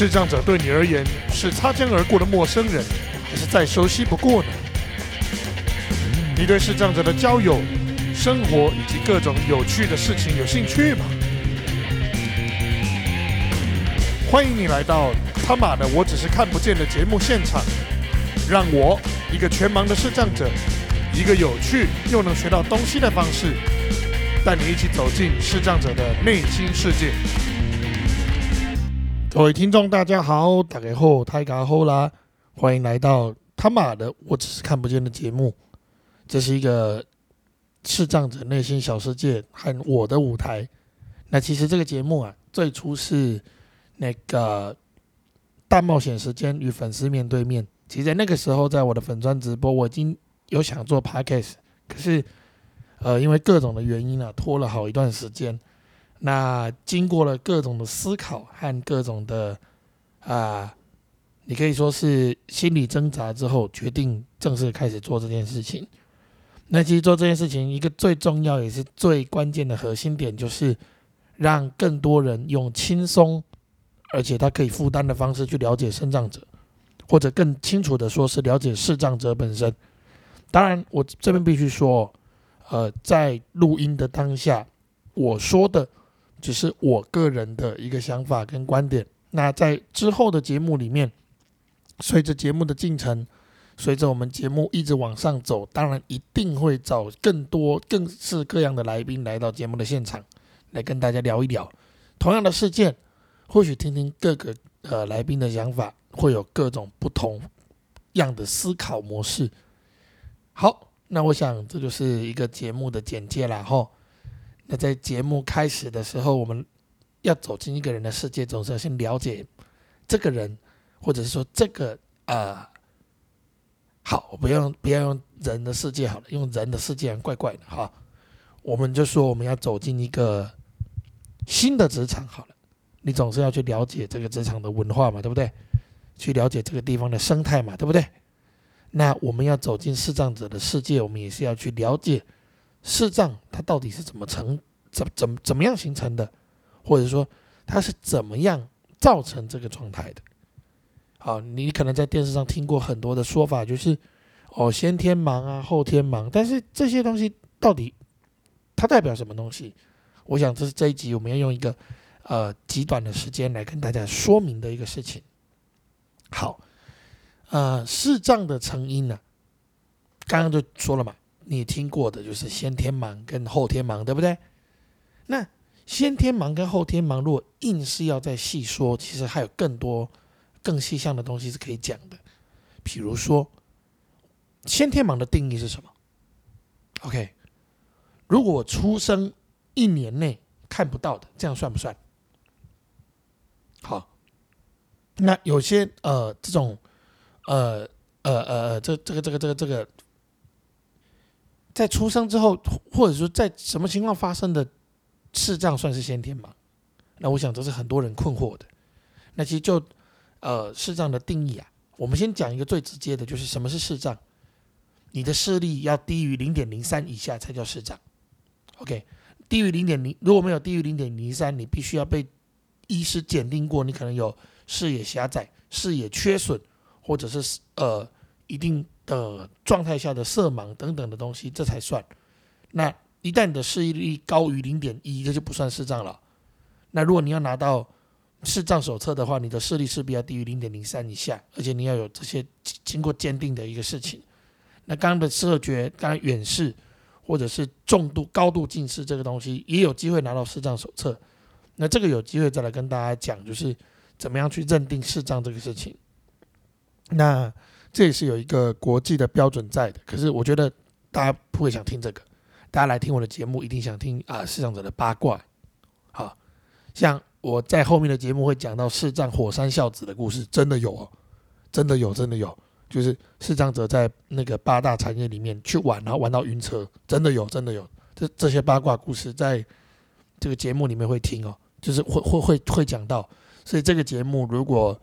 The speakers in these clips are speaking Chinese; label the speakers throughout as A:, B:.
A: 视障者对你而言是擦肩而过的陌生人，还是再熟悉不过呢？你对视障者的交友、生活以及各种有趣的事情有兴趣吗？欢迎你来到他妈的我只是看不见的节目现场，让我一个全盲的视障者，一个有趣又能学到东西的方式，带你一起走进视障者的内心世界。各位听众，大家好，大家好，太家好啦！欢迎来到他妈的我只是看不见的节目。这是一个视障者内心小世界和我的舞台。那其实这个节目啊，最初是那个大冒险时间与粉丝面对面。其实在那个时候，在我的粉砖直播，我已经有想做 podcast，可是呃，因为各种的原因啊，拖了好一段时间。那经过了各种的思考和各种的啊，你可以说是心理挣扎之后，决定正式开始做这件事情。那其实做这件事情一个最重要也是最关键的核心点，就是让更多人用轻松而且他可以负担的方式去了解生障者，或者更清楚的说是了解视障者本身。当然，我这边必须说，呃，在录音的当下，我说的。只是我个人的一个想法跟观点。那在之后的节目里面，随着节目的进程，随着我们节目一直往上走，当然一定会找更多、更是各样的来宾来到节目的现场，来跟大家聊一聊同样的事件，或许听听各个呃来宾的想法，会有各种不同样的思考模式。好，那我想这就是一个节目的简介了哈。那在节目开始的时候，我们要走进一个人的世界，总是要先了解这个人，或者是说这个呃，好，不用不要用人的世界好了，用人的世界怪怪的哈。我们就说我们要走进一个新的职场好了，你总是要去了解这个职场的文化嘛，对不对？去了解这个地方的生态嘛，对不对？那我们要走进视障者的世界，我们也是要去了解。视障它到底是怎么成、怎怎怎么样形成的，或者说它是怎么样造成这个状态的？好，你可能在电视上听过很多的说法，就是哦先天盲啊，后天盲，但是这些东西到底它代表什么东西？我想这是这一集我们要用一个呃极短的时间来跟大家说明的一个事情。好，呃，视障的成因呢，刚刚就说了嘛。你听过的就是先天盲跟后天盲，对不对？那先天盲跟后天盲，如果硬是要再细说，其实还有更多更细项的东西是可以讲的。比如说，先天盲的定义是什么？OK，如果我出生一年内看不到的，这样算不算？好，那有些呃这种呃呃呃这这个这个这个这个。在出生之后，或者说在什么情况发生的视障算是先天吗？那我想这是很多人困惑的。那其实就呃视障的定义啊，我们先讲一个最直接的，就是什么是视障？你的视力要低于零点零三以下才叫视障。OK，低于零点零，如果没有低于零点零三，你必须要被医师鉴定过，你可能有视野狭窄、视野缺损，或者是呃一定。的状态下的色盲等等的东西，这才算。那一旦你的视力高于零点一，这就不算视障了。那如果你要拿到视障手册的话，你的视力势必要低于零点零三以下，而且你要有这些经过鉴定的一个事情。那刚刚的视觉，刚远视或者是重度高度近视这个东西，也有机会拿到视障手册。那这个有机会再来跟大家讲，就是怎么样去认定视障这个事情。那。这也是有一个国际的标准在的，可是我觉得大家不会想听这个，大家来听我的节目一定想听啊视障者的八卦，好像我在后面的节目会讲到视障火山孝子的故事，真的有哦，真的有，真的有，就是视障者在那个八大产业里面去玩，然后玩到晕车，真的有，真的有，这这些八卦故事在这个节目里面会听哦，就是会会会会讲到，所以这个节目如果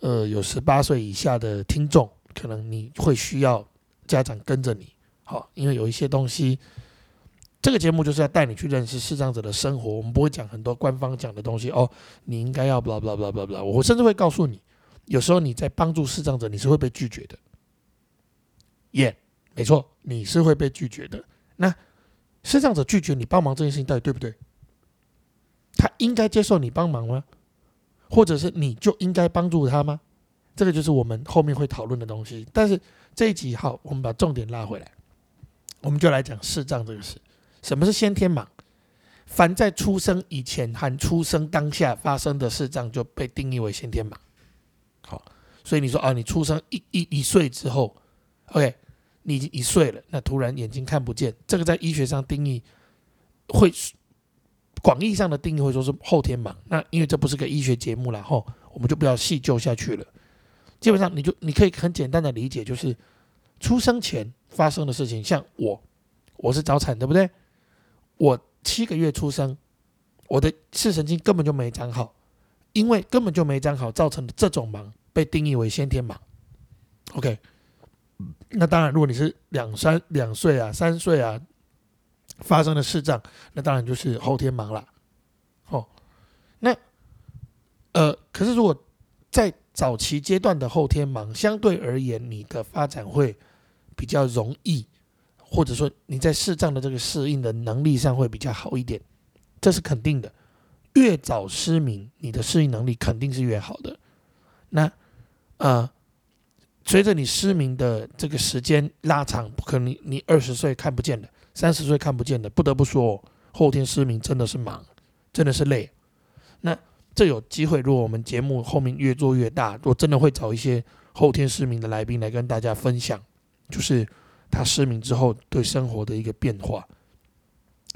A: 呃有十八岁以下的听众。可能你会需要家长跟着你，好，因为有一些东西这个节目就是要带你去认识视障者的生活，我们不会讲很多官方讲的东西哦。你应该要 blah blah blah blah blah，我甚至会告诉你，有时候你在帮助视障者，你是会被拒绝的。耶，没错，你是会被拒绝的。那视障者拒绝你帮忙这件事情到底对不对？他应该接受你帮忙吗？或者是你就应该帮助他吗？这个就是我们后面会讨论的东西。但是这一集好，我们把重点拉回来，我们就来讲视障这个事。什么是先天盲？凡在出生以前和出生当下发生的视障，就被定义为先天盲。好，所以你说啊，你出生一一一岁之后，OK，你已经一岁了，那突然眼睛看不见，这个在医学上定义会。广义上的定义会说是后天盲，那因为这不是个医学节目然后我们就不要细究下去了。基本上你就你可以很简单的理解，就是出生前发生的事情。像我，我是早产，对不对？我七个月出生，我的视神经根本就没长好，因为根本就没长好造成的这种盲被定义为先天盲。OK，那当然，如果你是两三两岁啊、三岁啊。发生的视障，那当然就是后天盲了。哦，那呃，可是如果在早期阶段的后天盲，相对而言，你的发展会比较容易，或者说你在视障的这个适应的能力上会比较好一点，这是肯定的。越早失明，你的适应能力肯定是越好的。那呃，随着你失明的这个时间拉长，可能你二十岁看不见了。三十岁看不见的，不得不说，后天失明真的是忙，真的是累。那这有机会，如果我们节目后面越做越大，我真的会找一些后天失明的来宾来跟大家分享，就是他失明之后对生活的一个变化，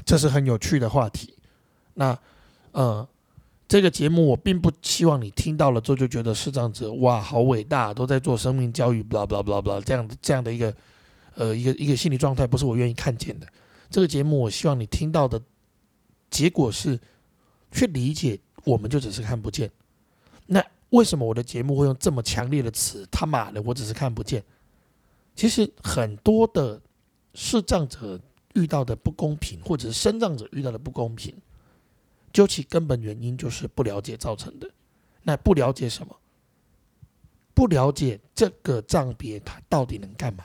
A: 这是很有趣的话题。那呃，这个节目我并不希望你听到了之后就觉得视障者哇好伟大，都在做生命教育，blah blah blah blah 这样这样的一个。呃，一个一个心理状态不是我愿意看见的。这个节目，我希望你听到的结果是去理解，我们就只是看不见。那为什么我的节目会用这么强烈的词？他妈的，我只是看不见。其实很多的视障者遇到的不公平，或者是身障者遇到的不公平，究其根本原因就是不了解造成的。那不了解什么？不了解这个障别它到底能干嘛？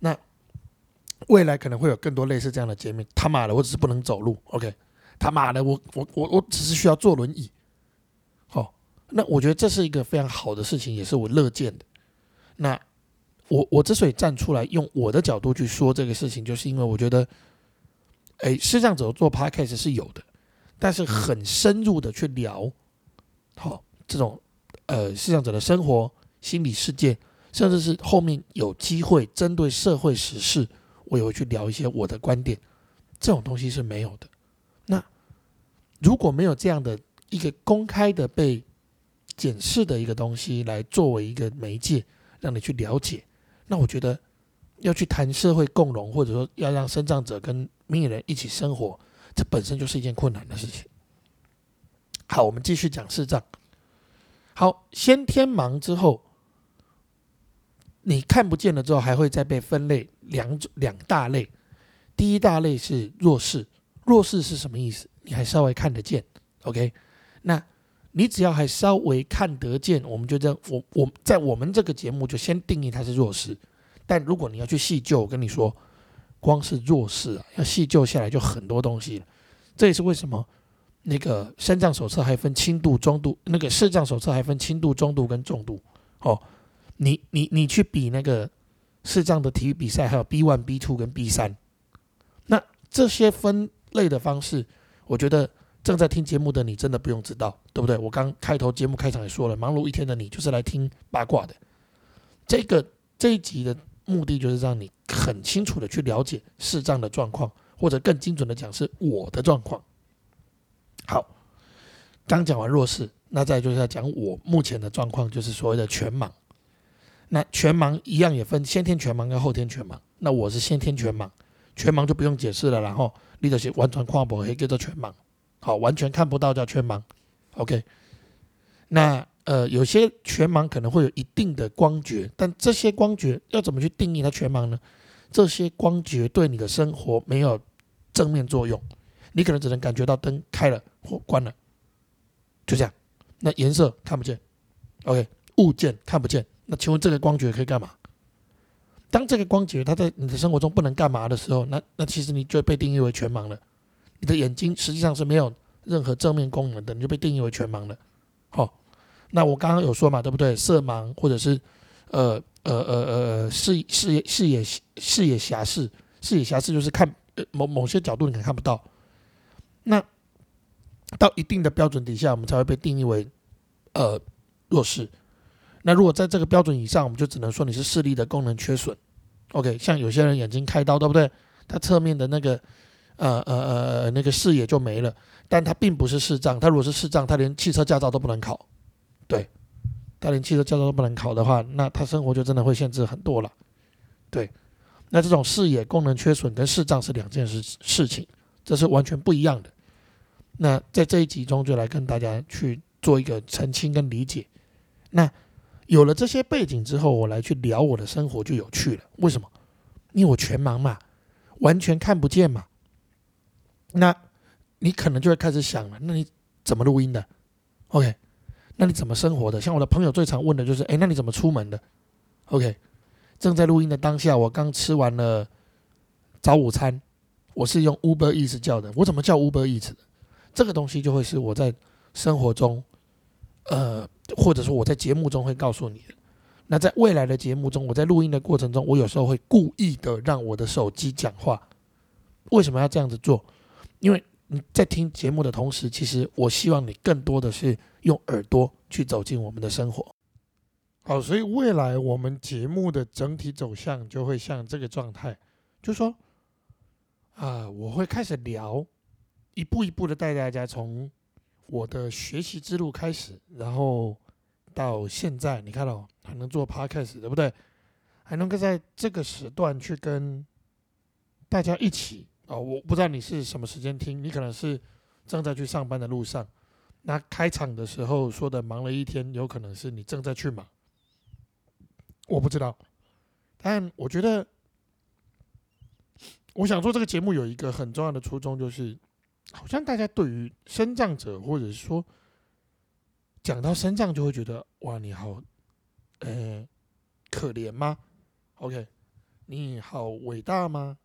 A: 那未来可能会有更多类似这样的节目。他妈的，我只是不能走路，OK？他妈的，我我我我只是需要坐轮椅。好，那我觉得这是一个非常好的事情，也是我乐见的。那我我之所以站出来用我的角度去说这个事情，就是因为我觉得，哎，视障者做 podcast 是有的，但是很深入的去聊，好这种呃视障者的生活、心理世界。甚至是后面有机会针对社会时事，我也会去聊一些我的观点。这种东西是没有的。如果没有这样的一个公开的被检视的一个东西来作为一个媒介，让你去了解，那我觉得要去谈社会共荣，或者说要让生障者跟命人一起生活，这本身就是一件困难的事情。好，我们继续讲视障。好，先天盲之后。你看不见了之后，还会再被分类两种两大类。第一大类是弱视，弱视是什么意思？你还稍微看得见，OK？那你只要还稍微看得见，我们就这样，我我在我们这个节目就先定义它是弱视。但如果你要去细究，我跟你说，光是弱视啊，要细究下来就很多东西了。这也是为什么那个身障手册还分轻度、中度，那个视障手册还分轻度、中度跟重度，哦。你你你去比那个视障的体育比赛，还有 B one、B two 跟 B 三，那这些分类的方式，我觉得正在听节目的你真的不用知道，对不对？我刚开头节目开场也说了，忙碌一天的你就是来听八卦的。这个这一集的目的就是让你很清楚的去了解视障的状况，或者更精准的讲是我的状况。好，刚讲完弱势，那再就是要讲我目前的状况，就是所谓的全盲。那全盲一样也分先天全盲跟后天全盲。那我是先天全盲，全盲就不用解释了。然后你这些完全跨不黑叫做全盲，好，完全看不到叫全盲。OK。那呃，有些全盲可能会有一定的光觉，但这些光觉要怎么去定义它全盲呢？这些光觉对你的生活没有正面作用，你可能只能感觉到灯开了或关了，就这样。那颜色看不见，OK，物件看不见。那请问这个光觉可以干嘛？当这个光觉它在你的生活中不能干嘛的时候，那那其实你就被定义为全盲了。你的眼睛实际上是没有任何正面功能的，你就被定义为全盲了。好，那我刚刚有说嘛，对不对？色盲或者是呃呃呃呃视视野视野视野狭视，视野狭视就是看某某些角度你可能看不到。那到一定的标准底下，我们才会被定义为呃弱视。那如果在这个标准以上，我们就只能说你是视力的功能缺损。OK，像有些人眼睛开刀，对不对？他侧面的那个呃呃呃那个视野就没了，但他并不是视障。他如果是视障，他连汽车驾照都不能考。对，他连汽车驾照都不能考的话，那他生活就真的会限制很多了。对，那这种视野功能缺损跟视障是两件事事情，这是完全不一样的。那在这一集中，就来跟大家去做一个澄清跟理解。那有了这些背景之后，我来去聊我的生活就有趣了。为什么？因为我全盲嘛，完全看不见嘛。那你可能就会开始想了，那你怎么录音的？OK，那你怎么生活的？像我的朋友最常问的就是，哎，那你怎么出门的？OK，正在录音的当下，我刚吃完了早午餐，我是用 Uber Eats 叫的。我怎么叫 Uber Eats？这个东西就会是我在生活中，呃。或者说我在节目中会告诉你的，那在未来的节目中，我在录音的过程中，我有时候会故意的让我的手机讲话。为什么要这样子做？因为你在听节目的同时，其实我希望你更多的是用耳朵去走进我们的生活。好，所以未来我们节目的整体走向就会像这个状态，就说，啊，我会开始聊，一步一步的带大家从。我的学习之路开始，然后到现在，你看到还能做 podcast，对不对？还能够在这个时段去跟大家一起哦。我不知道你是什么时间听，你可能是正在去上班的路上。那开场的时候说的忙了一天，有可能是你正在去忙。我不知道，但我觉得，我想做这个节目有一个很重要的初衷，就是。好像大家对于生障者，或者是说讲到生障，就会觉得哇，你好，呃，可怜吗？OK，你好伟大吗？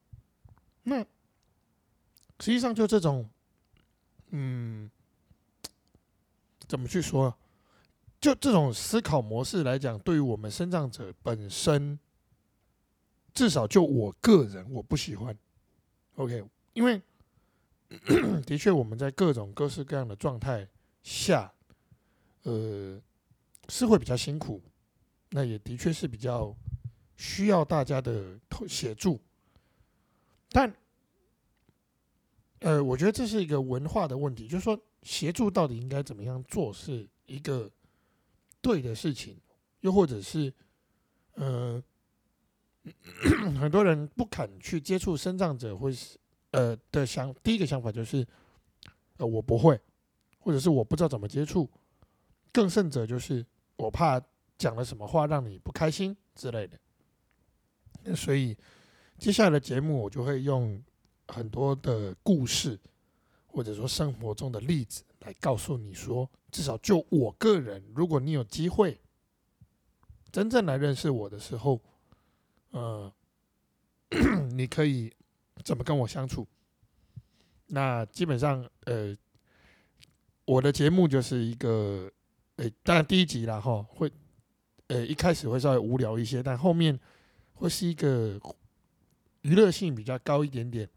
A: 那实际上就这种，嗯，怎么去说？就这种思考模式来讲，对于我们生障者本身，至少就我个人，我不喜欢。OK，因为。的确，我们在各种各式各样的状态下，呃，是会比较辛苦。那也的确是比较需要大家的协助。但，呃，我觉得这是一个文化的问题，就是说，协助到底应该怎么样做是一个对的事情，又或者是，呃，很多人不肯去接触生障者，或是。呃的想第一个想法就是，呃我不会，或者是我不知道怎么接触，更甚者就是我怕讲了什么话让你不开心之类的。所以接下来的节目我就会用很多的故事，或者说生活中的例子来告诉你说，至少就我个人，如果你有机会真正来认识我的时候，呃，你可以。怎么跟我相处？那基本上，呃，我的节目就是一个，呃，当然第一集啦哈，会，呃，一开始会稍微无聊一些，但后面会是一个娱乐性比较高一点点，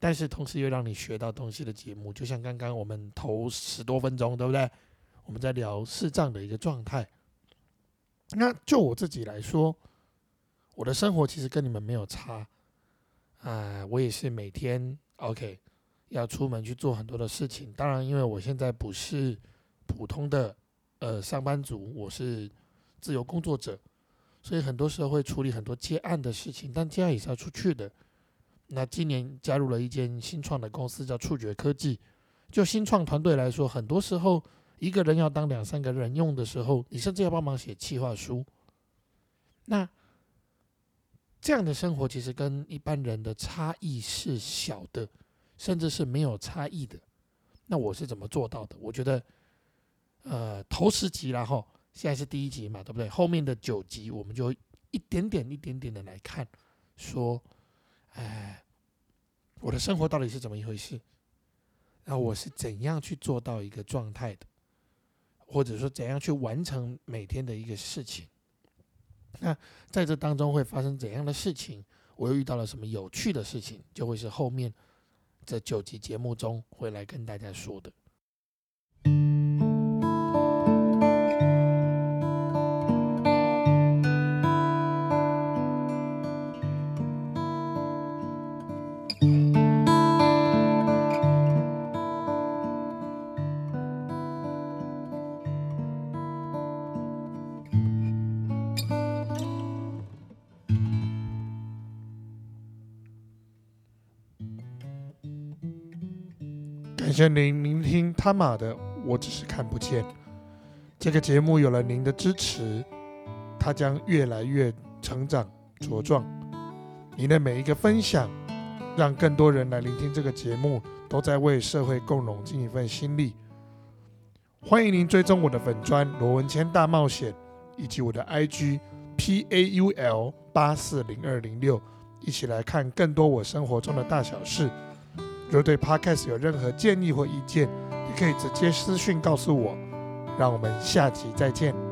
A: 但是同时又让你学到东西的节目。就像刚刚我们头十多分钟，对不对？我们在聊视障的一个状态。那就我自己来说，我的生活其实跟你们没有差。啊，我也是每天 OK，要出门去做很多的事情。当然，因为我现在不是普通的呃上班族，我是自由工作者，所以很多时候会处理很多接案的事情。但接案也是要出去的。那今年加入了一间新创的公司，叫触觉科技。就新创团队来说，很多时候一个人要当两三个人用的时候，你甚至要帮忙写企划书。那这样的生活其实跟一般人的差异是小的，甚至是没有差异的。那我是怎么做到的？我觉得，呃，头十集然后现在是第一集嘛，对不对？后面的九集我们就一点点、一点点的来看，说，哎，我的生活到底是怎么一回事？那我是怎样去做到一个状态的？或者说怎样去完成每天的一个事情？那在这当中会发生怎样的事情？我又遇到了什么有趣的事情？就会是后面这九集节目中会来跟大家说的。感谢您聆听他玛的，我只是看不见。这个节目有了您的支持，它将越来越成长茁壮。您的每一个分享，让更多人来聆听这个节目，都在为社会共荣尽一份心力。欢迎您追踪我的粉砖罗文谦大冒险，以及我的 IG P A U L 八四零二零六，一起来看更多我生活中的大小事。若对 Podcast 有任何建议或意见，你可以直接私信告诉我。让我们下集再见。